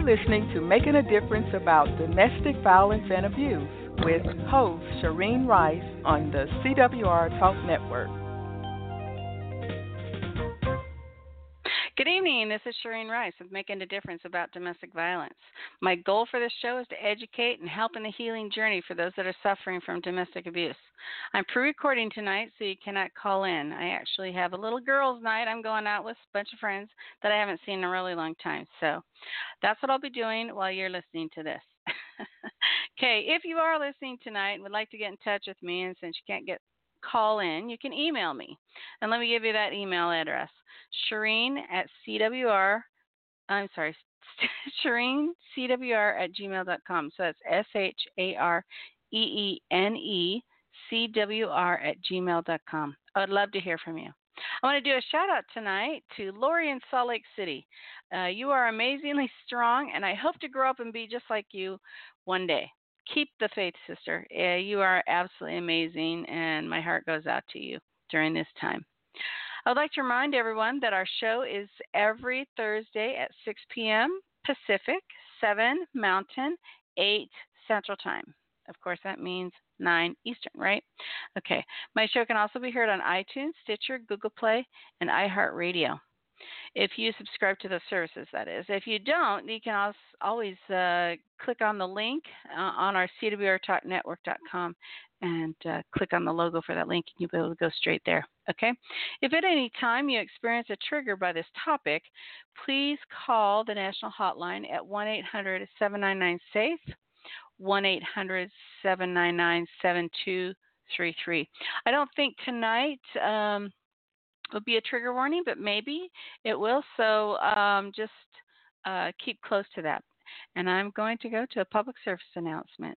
You're listening to Making a Difference About Domestic Violence and Abuse with host Shareene Rice on the CWR Talk Network. Good evening. This is Shareene Rice with Making a Difference About Domestic Violence. My goal for this show is to educate and help in the healing journey for those that are suffering from domestic abuse. I'm pre recording tonight, so you cannot call in. I actually have a little girls' night. I'm going out with a bunch of friends that I haven't seen in a really long time. So that's what I'll be doing while you're listening to this. okay, if you are listening tonight and would like to get in touch with me, and since you can't get call in, you can email me. And let me give you that email address Shareene at CWR, I'm sorry, Shareene, CWR at gmail.com. So that's S H A R E E N E C W R at gmail.com. I would love to hear from you. I want to do a shout out tonight to Lori in Salt Lake City. Uh, you are amazingly strong, and I hope to grow up and be just like you one day keep the faith, sister. Uh, you are absolutely amazing, and my heart goes out to you during this time. I would like to remind everyone that our show is every Thursday at 6 p.m. Pacific, 7 Mountain, 8 Central Time. Of course, that means 9 Eastern, right? Okay. My show can also be heard on iTunes, Stitcher, Google Play, and iHeartRadio if you subscribe to those services, that is. If you don't, you can always uh, click on the link uh, on our CWRTalkNetwork.com and uh, click on the logo for that link, and you'll be able to go straight there. Okay? If at any time you experience a trigger by this topic, please call the national hotline at 1 800 799 SAFE, 1 800 799 7233. I don't think tonight. Um, will be a trigger warning, but maybe it will. So um, just uh, keep close to that. And I'm going to go to a public service announcement.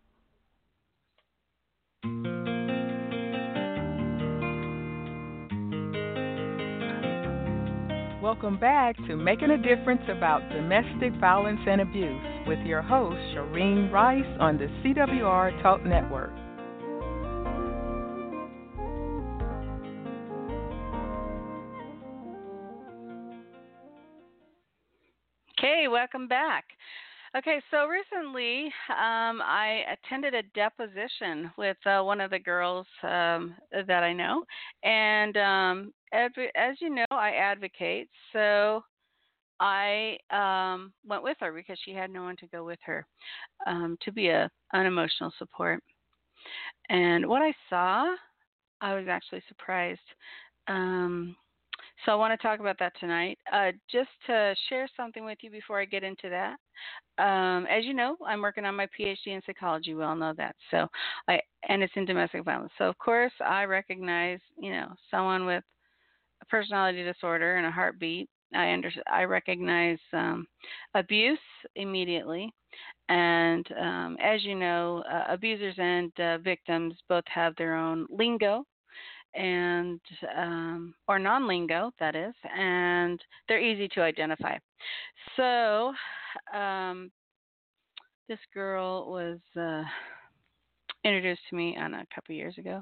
Welcome back to Making a Difference About Domestic Violence and Abuse with your host, Shareene Rice on the CWR Talk Network. Okay, welcome back. Okay, so recently um, I attended a deposition with uh, one of the girls um, that I know, and um, as you know, I advocate. So I um, went with her because she had no one to go with her um, to be a an emotional support. And what I saw, I was actually surprised. Um, so I want to talk about that tonight. Uh, just to share something with you before I get into that. Um, as you know, I'm working on my PhD in psychology. We all know that. So I and it's in domestic violence. So of course I recognize, you know, someone with personality disorder and a heartbeat. I under I recognize um, abuse immediately, and um, as you know, uh, abusers and uh, victims both have their own lingo, and um, or non-lingo that is, and they're easy to identify. So um, this girl was. Uh, introduced to me on a couple years ago,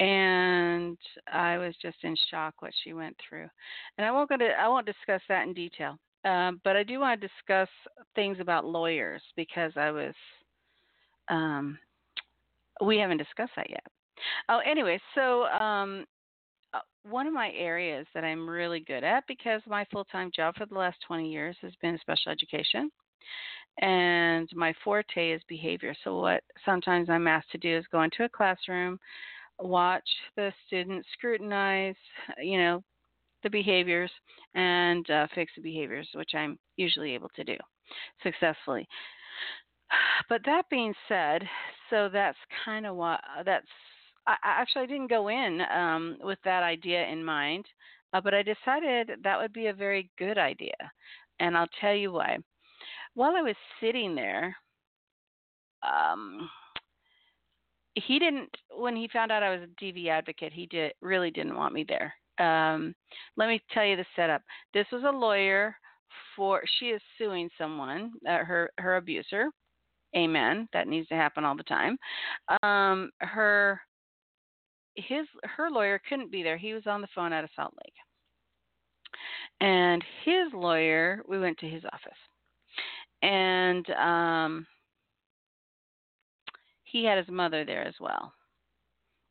and I was just in shock what she went through. And I won't go to I won't discuss that in detail, um, but I do want to discuss things about lawyers because I was um, we haven't discussed that yet. Oh, anyway, so um, uh, one of my areas that I'm really good at because my full time job for the last 20 years has been special education and my forte is behavior. So what sometimes I'm asked to do is go into a classroom, watch the students scrutinize, you know, the behaviors and uh, fix the behaviors, which I'm usually able to do successfully. But that being said, so that's kind of what that's. I, actually, I didn't go in um, with that idea in mind, uh, but I decided that would be a very good idea, and I'll tell you why while I was sitting there, um, he didn't. When he found out I was a DV advocate, he did really didn't want me there. Um, let me tell you the setup. This was a lawyer for. She is suing someone, uh, her her abuser. Amen. That needs to happen all the time. Um, her his her lawyer couldn't be there. He was on the phone out of Salt Lake. And his lawyer, we went to his office and um, he had his mother there as well.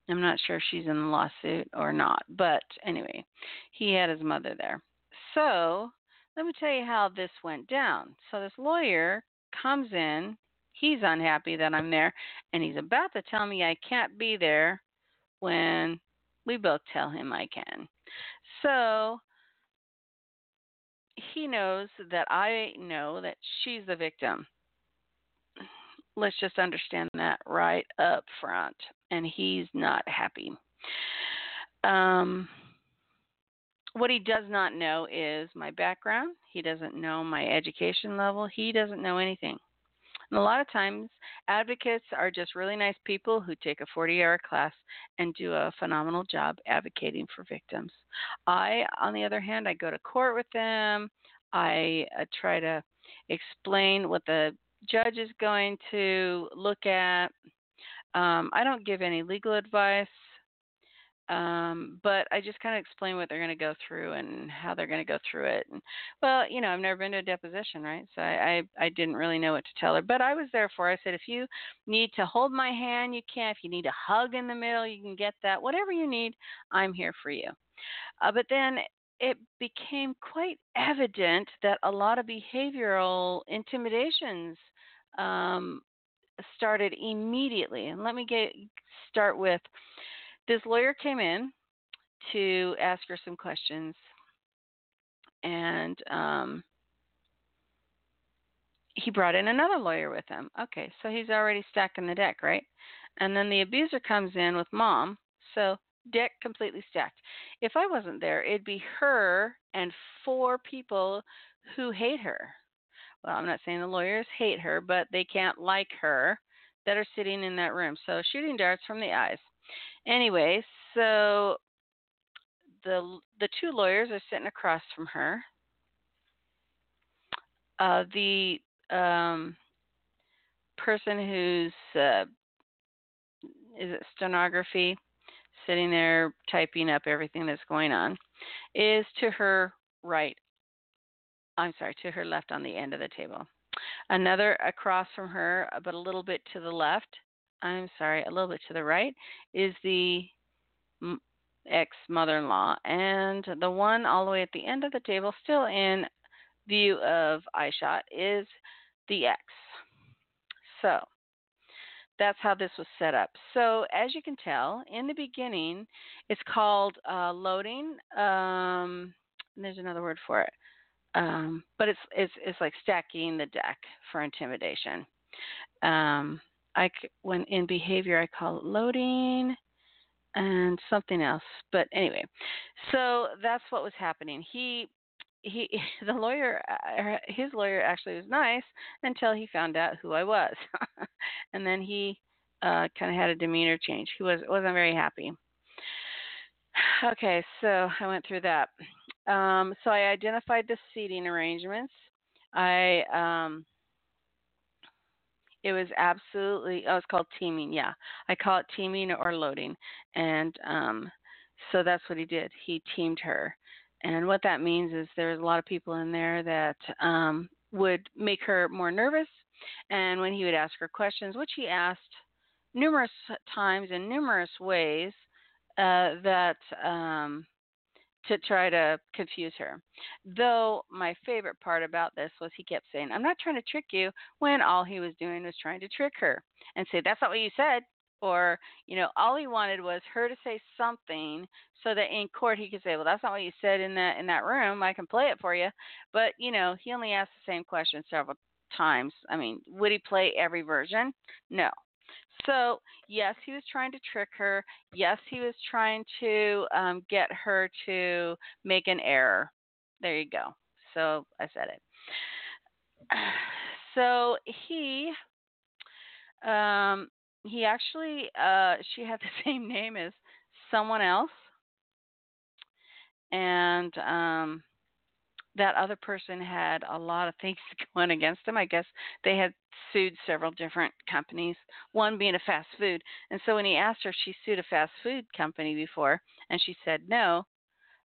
I'm not sure if she's in the lawsuit or not, but anyway, he had his mother there. So let me tell you how this went down. So this lawyer comes in, he's unhappy that I'm there, and he's about to tell me I can't be there when we both tell him I can. So he knows that I know that she's the victim. Let's just understand that right up front. And he's not happy. Um, what he does not know is my background. He doesn't know my education level. He doesn't know anything. And a lot of times, advocates are just really nice people who take a 40 hour class and do a phenomenal job advocating for victims. I, on the other hand, I go to court with them. I uh, try to explain what the judge is going to look at. Um, I don't give any legal advice. Um, but I just kind of explain what they're going to go through and how they're going to go through it. And well, you know, I've never been to a deposition, right? So I, I I didn't really know what to tell her, but I was there for. Her. I said, if you need to hold my hand, you can. If you need a hug in the middle, you can get that. Whatever you need, I'm here for you. Uh, but then it became quite evident that a lot of behavioral intimidations um, started immediately. And let me get start with this lawyer came in to ask her some questions, and um, he brought in another lawyer with him. Okay, so he's already stacking the deck, right? And then the abuser comes in with mom. So deck completely stacked. If I wasn't there, it'd be her and four people who hate her. Well, I'm not saying the lawyers hate her, but they can't like her that are sitting in that room. So shooting darts from the eyes. Anyway, so the the two lawyers are sitting across from her. Uh, the um, person who's uh, is it stenography, sitting there typing up everything that's going on, is to her right. I'm sorry, to her left on the end of the table. Another across from her, but a little bit to the left, I'm sorry, a little bit to the right is the ex mother in law. And the one all the way at the end of the table, still in view of eyeshot, is the ex. So that's how this was set up. So as you can tell, in the beginning, it's called uh, loading. Um, there's another word for it, um, but it's it's it's like stacking the deck for intimidation. Um, I when in behavior I call it loading. and something else. But anyway, so that's what was happening. He he the lawyer uh, his lawyer actually was nice until he found out who I was, and then he uh, kind of had a demeanor change. He was wasn't very happy. Okay, so I went through that. Um, so I identified the seating arrangements. I um, it was absolutely oh it's called teaming yeah. I call it teaming or loading and um so that's what he did. He teamed her. And what that means is there's a lot of people in there that um would make her more nervous and when he would ask her questions which he asked numerous times in numerous ways uh that um to try to confuse her. Though my favorite part about this was he kept saying, I'm not trying to trick you, when all he was doing was trying to trick her and say, That's not what you said. Or, you know, all he wanted was her to say something so that in court he could say, Well, that's not what you said in that in that room. I can play it for you. But, you know, he only asked the same question several times. I mean, would he play every version? No. So, yes, he was trying to trick her. Yes, he was trying to um, get her to make an error. There you go. So, I said it. So, he um, he actually uh, she had the same name as someone else and um that other person had a lot of things going against them. I guess they had sued several different companies, one being a fast food. And so when he asked her, she sued a fast food company before, and she said no.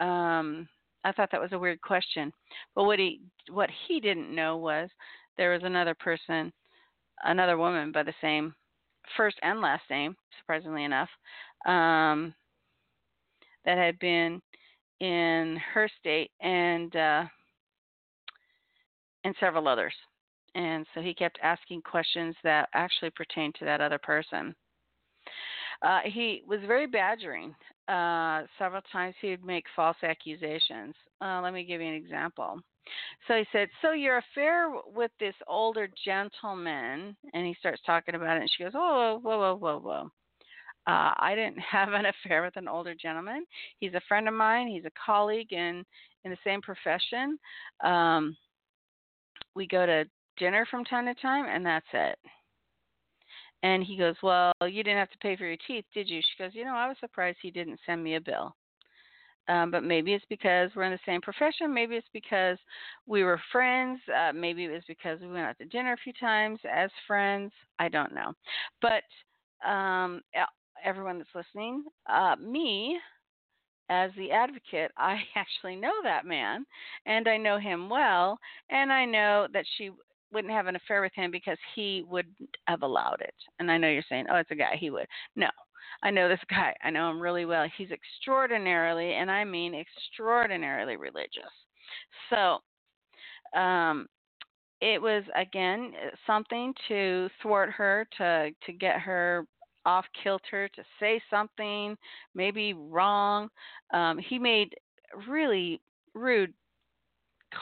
Um, I thought that was a weird question. But what he what he didn't know was there was another person, another woman by the same first and last name, surprisingly enough, um, that had been in her state and uh, and several others. And so he kept asking questions that actually pertained to that other person. Uh, he was very badgering. Uh, several times he would make false accusations. Uh, let me give you an example. So he said, So your affair with this older gentleman, and he starts talking about it, and she goes, Oh, whoa, whoa, whoa, whoa. Uh, I didn't have an affair with an older gentleman. He's a friend of mine. He's a colleague in in the same profession. Um, we go to dinner from time to time, and that's it. And he goes, Well, you didn't have to pay for your teeth, did you? She goes, You know, I was surprised he didn't send me a bill. Um, but maybe it's because we're in the same profession. Maybe it's because we were friends. Uh, maybe it was because we went out to dinner a few times as friends. I don't know. But um, everyone that's listening, uh, me as the advocate, I actually know that man and I know him well, and I know that she wouldn't have an affair with him because he wouldn't have allowed it. And I know you're saying, oh, it's a guy, he would. No, I know this guy. I know him really well. He's extraordinarily, and I mean extraordinarily religious. So, um, it was again something to thwart her to to get her off kilter, to say something maybe wrong. Um, he made really rude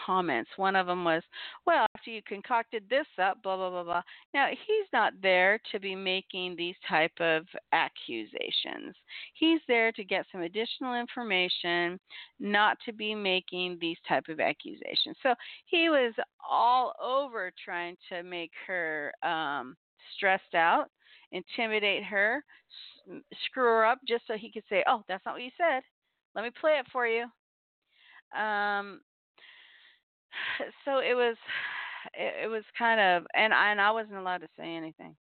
comments. One of them was, "Well, after you concocted this up, blah blah blah blah." Now he's not there to be making these type of accusations. He's there to get some additional information, not to be making these type of accusations. So he was all over trying to make her um, stressed out intimidate her, screw her up just so he could say, "Oh, that's not what you said. Let me play it for you." Um, so it was, it, it was kind of, and I, and I wasn't allowed to say anything,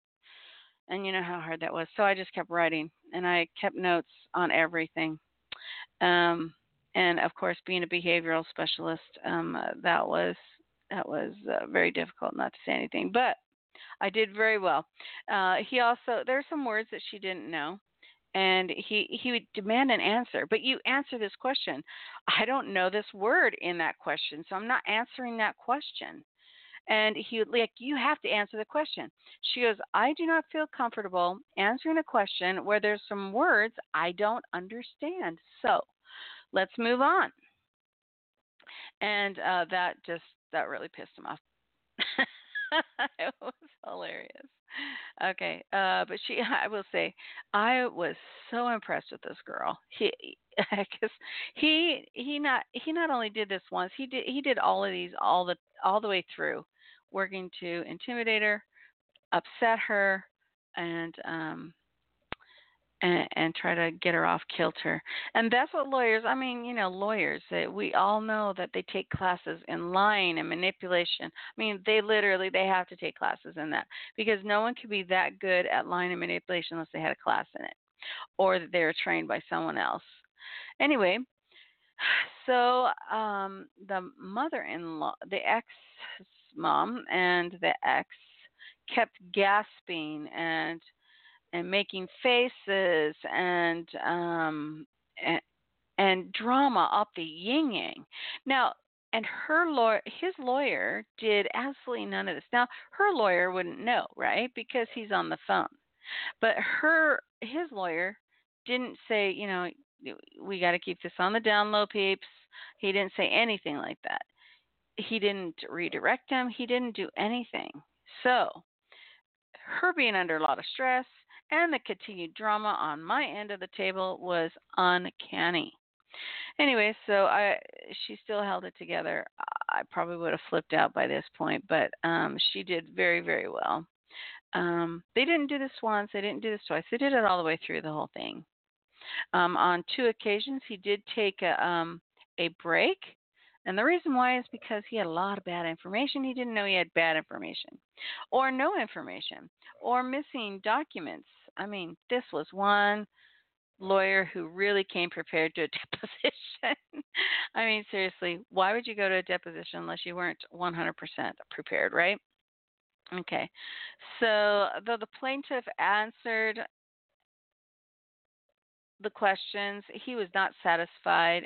and you know how hard that was. So I just kept writing, and I kept notes on everything. Um, and of course, being a behavioral specialist, um, that was that was uh, very difficult not to say anything, but I did very well. Uh, he also there are some words that she didn't know, and he he would demand an answer. But you answer this question. I don't know this word in that question, so I'm not answering that question. And he would like you have to answer the question. She goes, I do not feel comfortable answering a question where there's some words I don't understand. So let's move on. And uh, that just that really pissed him off. it was hilarious. Okay, uh, but she, I will say, I was so impressed with this girl. He, because he, he not, he not only did this once, he did, he did all of these all the, all the way through, working to intimidate her, upset her, and um, and, and try to get her off kilter. And that's what lawyers, I mean, you know, lawyers, that we all know that they take classes in lying and manipulation. I mean, they literally they have to take classes in that because no one could be that good at lying and manipulation unless they had a class in it or that they were trained by someone else. Anyway, so um the mother-in-law, the ex-mom and the ex kept gasping and and making faces and um and, and drama up the yin yang. Now, and her lawyer, his lawyer, did absolutely none of this. Now, her lawyer wouldn't know, right? Because he's on the phone. But her, his lawyer, didn't say, you know, we got to keep this on the down low, peeps. He didn't say anything like that. He didn't redirect him. He didn't do anything. So, her being under a lot of stress, and the continued drama on my end of the table was uncanny. Anyway, so I she still held it together. I probably would have flipped out by this point, but um, she did very very well. Um, they didn't do this once. They didn't do this twice. They did it all the way through the whole thing. Um, on two occasions, he did take a, um, a break and the reason why is because he had a lot of bad information. He didn't know he had bad information, or no information, or missing documents. I mean, this was one lawyer who really came prepared to a deposition. I mean, seriously, why would you go to a deposition unless you weren't 100% prepared, right? Okay. So, though the plaintiff answered the questions, he was not satisfied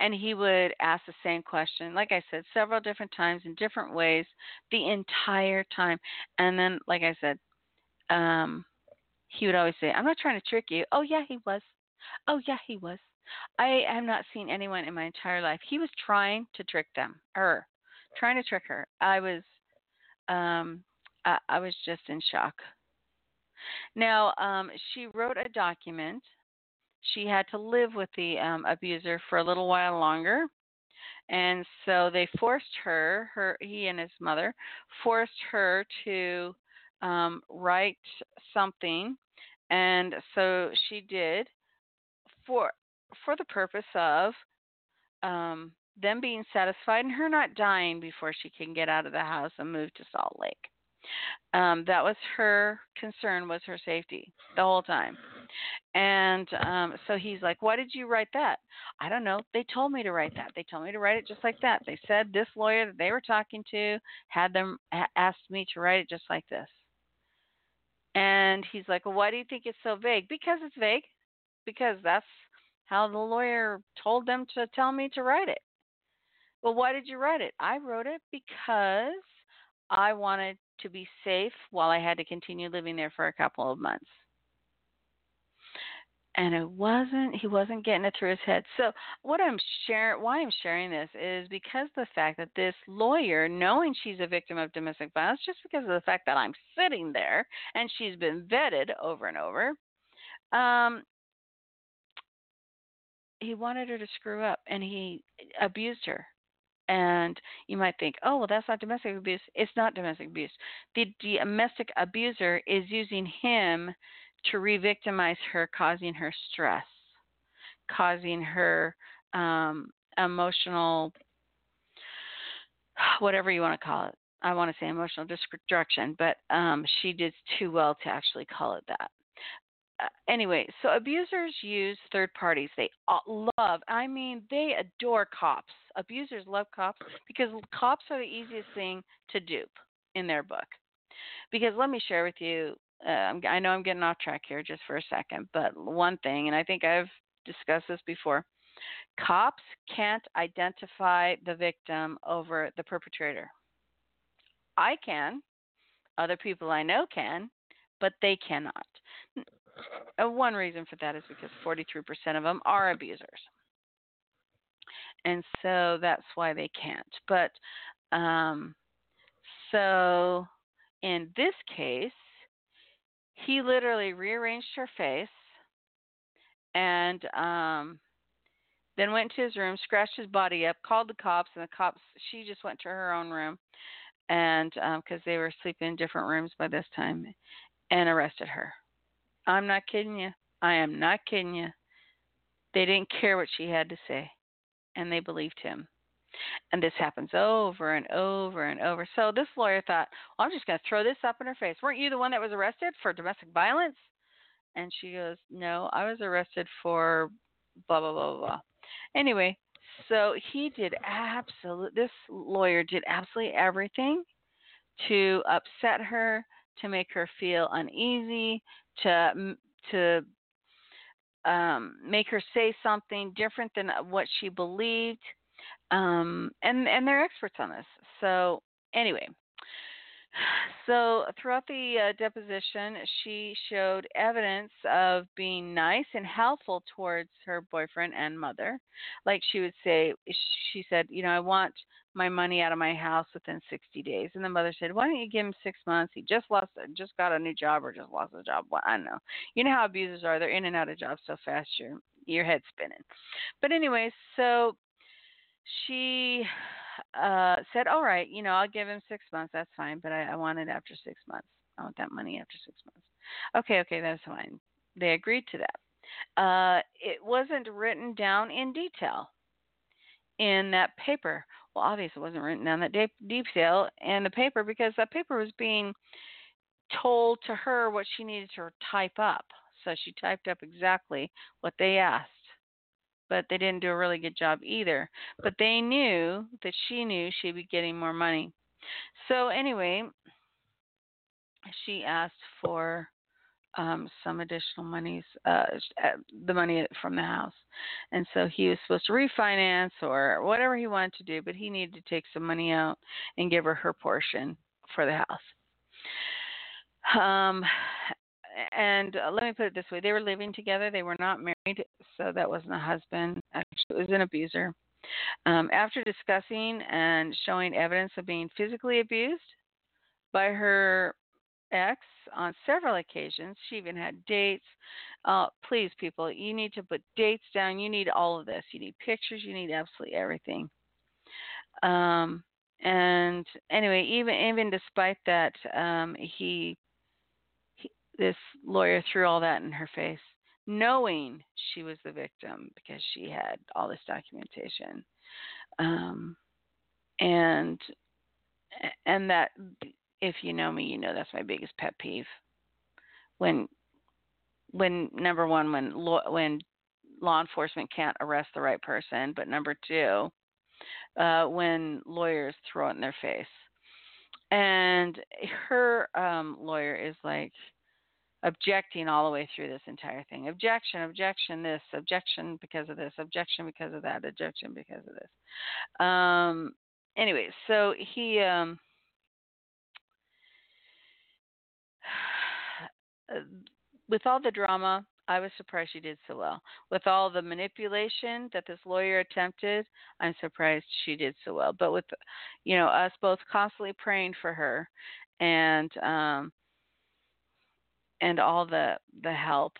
and he would ask the same question, like I said, several different times in different ways the entire time. And then, like I said, um, he would always say, I'm not trying to trick you. Oh, yeah, he was. Oh, yeah, he was. I have not seen anyone in my entire life. He was trying to trick them, her, trying to trick her. I was, um, I, I was just in shock. Now, um, she wrote a document she had to live with the um, abuser for a little while longer. And so they forced her, her he and his mother forced her to um, write something, and so she did for for the purpose of um, them being satisfied and her not dying before she can get out of the house and move to Salt Lake. Um, that was her concern was her safety the whole time. And um, so he's like, "Why did you write that?" I don't know. They told me to write that. They told me to write it just like that. They said this lawyer that they were talking to had them asked me to write it just like this. And he's like, "Well, why do you think it's so vague?" Because it's vague. Because that's how the lawyer told them to tell me to write it. Well, why did you write it? I wrote it because I wanted to be safe while I had to continue living there for a couple of months. And it wasn't he wasn't getting it through his head. So what I'm sharing why I'm sharing this is because the fact that this lawyer, knowing she's a victim of domestic violence, just because of the fact that I'm sitting there and she's been vetted over and over, um, he wanted her to screw up and he abused her and you might think, oh, well, that's not domestic abuse. It's not domestic abuse. The, the domestic abuser is using him to re victimize her, causing her stress, causing her um, emotional, whatever you want to call it. I want to say emotional destruction, but um, she did too well to actually call it that. Uh, anyway, so abusers use third parties. They love, I mean, they adore cops. Abusers love cops because cops are the easiest thing to dupe in their book. Because let me share with you, uh, I know I'm getting off track here just for a second, but one thing, and I think I've discussed this before cops can't identify the victim over the perpetrator. I can, other people I know can, but they cannot. Uh, one reason for that is because 43% of them are abusers. And so that's why they can't. But um, so in this case, he literally rearranged her face and um, then went to his room, scratched his body up, called the cops, and the cops. She just went to her own room, and because um, they were sleeping in different rooms by this time, and arrested her. I'm not kidding you. I am not kidding you. They didn't care what she had to say, and they believed him. And this happens over and over and over. So this lawyer thought, well, I'm just going to throw this up in her face. Weren't you the one that was arrested for domestic violence? And she goes, No, I was arrested for blah, blah, blah, blah. Anyway, so he did absolute, this lawyer did absolutely everything to upset her, to make her feel uneasy, to, to, um, make her say something different than what she believed um, and and they're experts on this. So anyway, so throughout the uh, deposition, she showed evidence of being nice and helpful towards her boyfriend and mother. Like she would say, she said, you know, I want my money out of my house within 60 days. And the mother said, why don't you give him six months? He just lost, just got a new job or just lost a job. Well, I don't know. You know how abusers are; they're in and out of jobs so fast, your your head's spinning. But anyway, so she uh, said, "All right, you know, I'll give him six months. That's fine, but I, I want it after six months. I want that money after six months." Okay, okay, that's fine. They agreed to that. Uh, it wasn't written down in detail in that paper. Well, obviously, it wasn't written down that de- detail in the paper because that paper was being told to her what she needed to type up. So she typed up exactly what they asked but they didn't do a really good job either. But they knew that she knew she'd be getting more money. So anyway, she asked for um, some additional monies, uh, uh, the money from the house, and so he was supposed to refinance or whatever he wanted to do, but he needed to take some money out and give her her portion for the house. Um, and uh, let me put it this way: they were living together. They were not married, so that wasn't a husband. Actually, it was an abuser. Um, after discussing and showing evidence of being physically abused by her ex on several occasions, she even had dates. Uh, please, people, you need to put dates down. You need all of this. You need pictures. You need absolutely everything. Um, and anyway, even even despite that, um, he this lawyer threw all that in her face, knowing she was the victim because she had all this documentation. Um, and and that if you know me, you know that's my biggest pet peeve. When when number one, when law, when law enforcement can't arrest the right person, but number two, uh, when lawyers throw it in their face. And her um, lawyer is like, objecting all the way through this entire thing. Objection, objection, this, objection because of this, objection because of that, objection because of this. Um, anyway, so he um, with all the drama, I was surprised she did so well. With all the manipulation that this lawyer attempted, I'm surprised she did so well. But with, you know, us both constantly praying for her, and um, and all the the help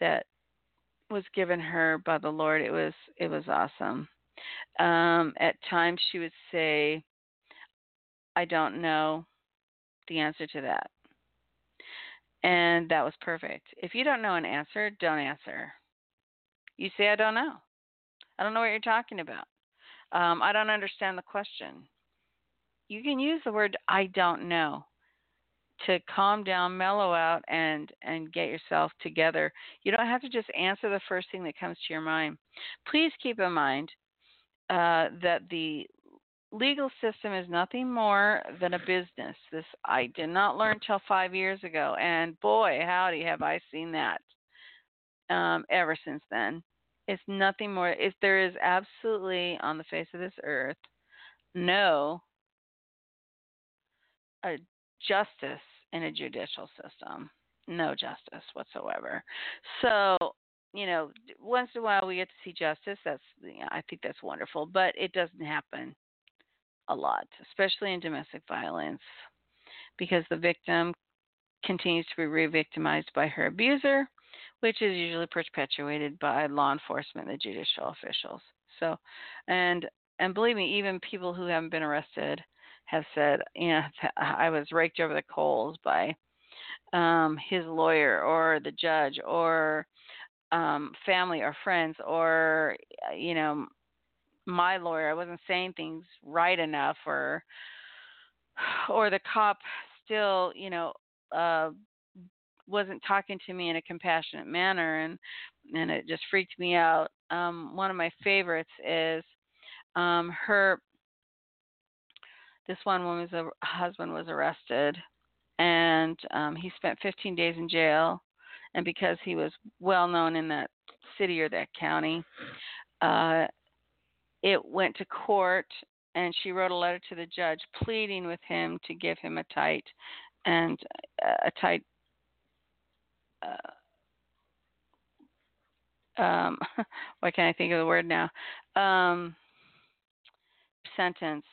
that was given her by the Lord. It was it was awesome. Um, at times she would say, "I don't know the answer to that," and that was perfect. If you don't know an answer, don't answer. You say, "I don't know. I don't know what you're talking about. Um, I don't understand the question." You can use the word "I don't know." To calm down, mellow out, and and get yourself together. You don't have to just answer the first thing that comes to your mind. Please keep in mind uh, that the legal system is nothing more than a business. This I did not learn till five years ago, and boy, howdy, have I seen that um, ever since then. It's nothing more. If there is absolutely on the face of this earth no a justice in a judicial system. No justice whatsoever. So, you know, once in a while we get to see justice. That's, you know, I think that's wonderful, but it doesn't happen a lot, especially in domestic violence, because the victim continues to be re victimized by her abuser, which is usually perpetuated by law enforcement and the judicial officials. So, and and believe me, even people who haven't been arrested have said, you know, I was raked over the coals by um, his lawyer or the judge or um, family or friends or you know my lawyer. I wasn't saying things right enough or or the cop still you know uh, wasn't talking to me in a compassionate manner and and it just freaked me out. Um, one of my favorites is um, her. This one woman's husband was arrested, and um, he spent 15 days in jail. And because he was well known in that city or that county, uh, it went to court, and she wrote a letter to the judge pleading with him to give him a tight and uh, a tight. Uh, um, why can't I think of the word now? Um, sentence,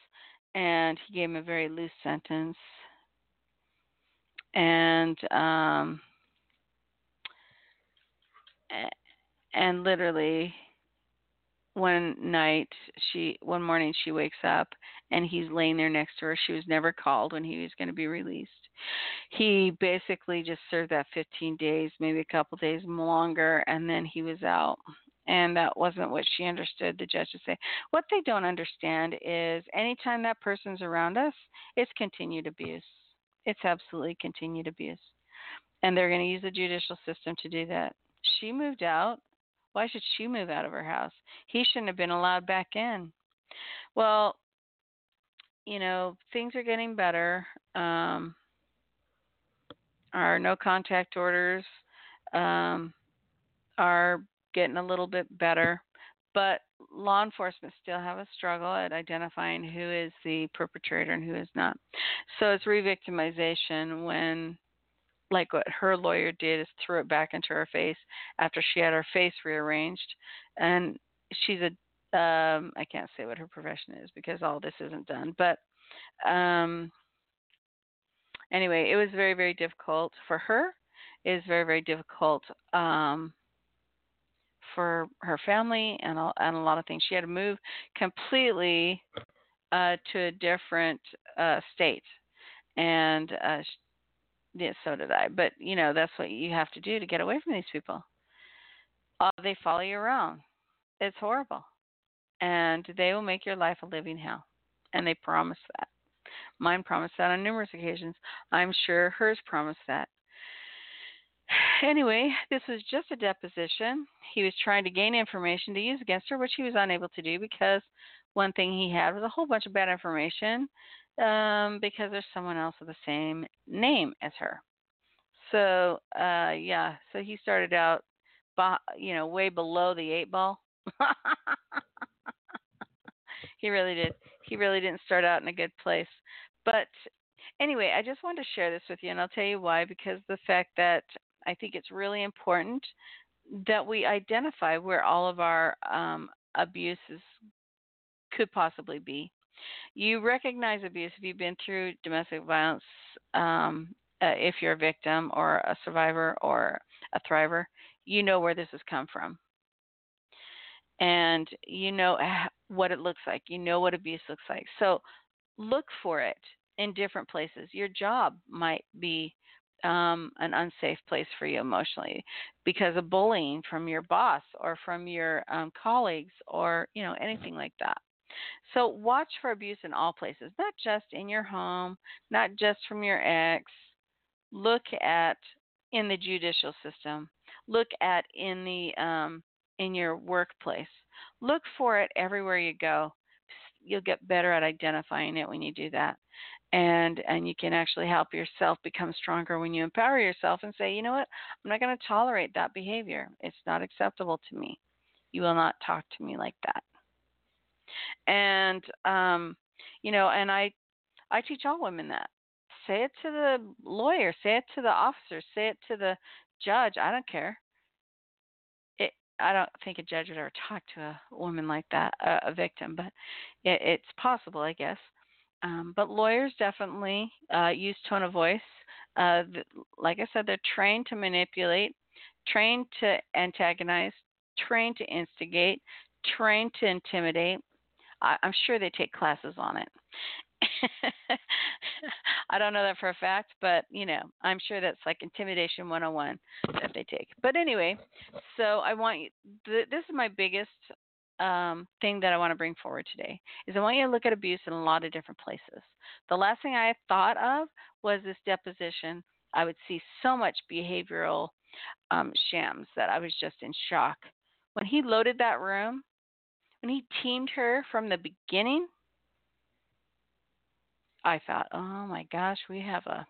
and he gave him a very loose sentence, and um, and literally one night she one morning she wakes up and he's laying there next to her. She was never called when he was going to be released. He basically just served that 15 days maybe a couple days longer and then he was out and that wasn't what she understood the judge to say what they don't understand is anytime that person's around us it's continued abuse it's absolutely continued abuse and they're going to use the judicial system to do that she moved out why should she move out of her house? He shouldn't have been allowed back in. Well, you know, things are getting better. Um, our no contact orders um, are getting a little bit better, but law enforcement still have a struggle at identifying who is the perpetrator and who is not. So it's re-victimization when like what her lawyer did is threw it back into her face after she had her face rearranged and she's a um I can't say what her profession is because all this isn't done but um anyway it was very very difficult for her it was very very difficult um for her family and a, and a lot of things she had to move completely uh to a different uh state and uh yeah, so did I. But you know, that's what you have to do to get away from these people. Uh, they follow you around. It's horrible, and they will make your life a living hell. And they promise that. Mine promised that on numerous occasions. I'm sure hers promised that. Anyway, this was just a deposition. He was trying to gain information to use against her, which he was unable to do because one thing he had was a whole bunch of bad information um, because there's someone else with the same name as her. So uh, yeah, so he started out, you know, way below the eight ball. he really did. He really didn't start out in a good place. But anyway, I just wanted to share this with you, and I'll tell you why. Because the fact that I think it's really important that we identify where all of our um, abuses could possibly be you recognize abuse if you've been through domestic violence, um, uh, if you're a victim or a survivor or a thriver, you know where this has come from. And you know what it looks like. You know what abuse looks like. So look for it in different places. Your job might be um, an unsafe place for you emotionally because of bullying from your boss or from your um, colleagues or you know anything like that. So watch for abuse in all places, not just in your home, not just from your ex. Look at in the judicial system. Look at in the um, in your workplace. Look for it everywhere you go. You'll get better at identifying it when you do that. And and you can actually help yourself become stronger when you empower yourself and say, you know what, I'm not going to tolerate that behavior. It's not acceptable to me. You will not talk to me like that and um, you know, and I I teach all women that. Say it to the lawyer, say it to the officer, say it to the judge. I don't care. It, I don't think a judge would ever talk to a woman like that, a, a victim, but it, it's possible, I guess. Um, but lawyers definitely uh, use tone of voice. Uh, like I said, they're trained to manipulate, trained to antagonize, trained to instigate, trained to intimidate. I- I'm sure they take classes on it. I don't know that for a fact, but you know, I'm sure that's like intimidation 101 that they take. But anyway, so I want you. Th- this is my biggest um, thing that I want to bring forward today is I want you to look at abuse in a lot of different places. The last thing I thought of was this deposition. I would see so much behavioral um, shams that I was just in shock. When he loaded that room, when he teamed her from the beginning, I thought, oh my gosh, we have a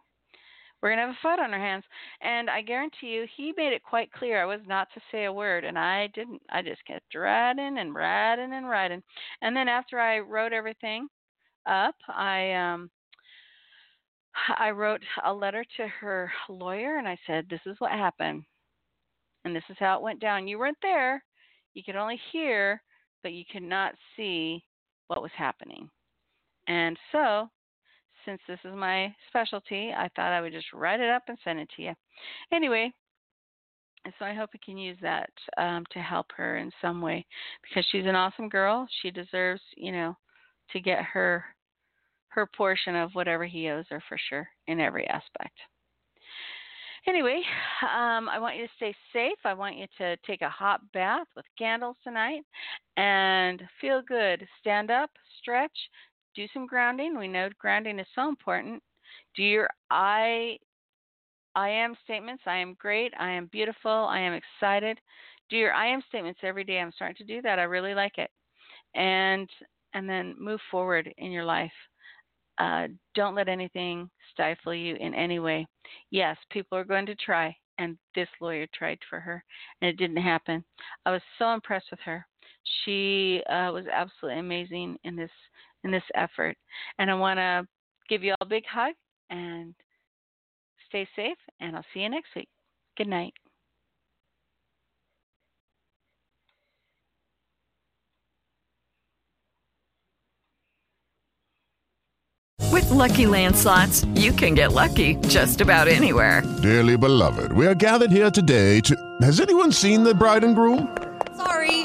we're gonna have a fight on our hands. And I guarantee you, he made it quite clear I was not to say a word, and I didn't. I just kept writing and writing and writing. And then after I wrote everything up, I um I wrote a letter to her lawyer, and I said, this is what happened, and this is how it went down. You weren't there. You could only hear, but you could not see what was happening. And so since this is my specialty, I thought I would just write it up and send it to you. Anyway, so I hope we can use that um, to help her in some way because she's an awesome girl. She deserves, you know, to get her her portion of whatever he owes her for sure in every aspect. Anyway, um, I want you to stay safe. I want you to take a hot bath with candles tonight and feel good. Stand up, stretch, do some grounding. We know grounding is so important. Do your I I am statements. I am great. I am beautiful. I am excited. Do your I am statements every day. I'm starting to do that. I really like it. And and then move forward in your life. Uh, don't let anything stifle you in any way. Yes, people are going to try, and this lawyer tried for her, and it didn't happen. I was so impressed with her. She uh, was absolutely amazing in this in this effort. And I want to give you all a big hug and stay safe, and I'll see you next week. Good night. With Lucky Land slots, you can get lucky just about anywhere. Dearly beloved, we are gathered here today to. Has anyone seen the bride and groom? Sorry,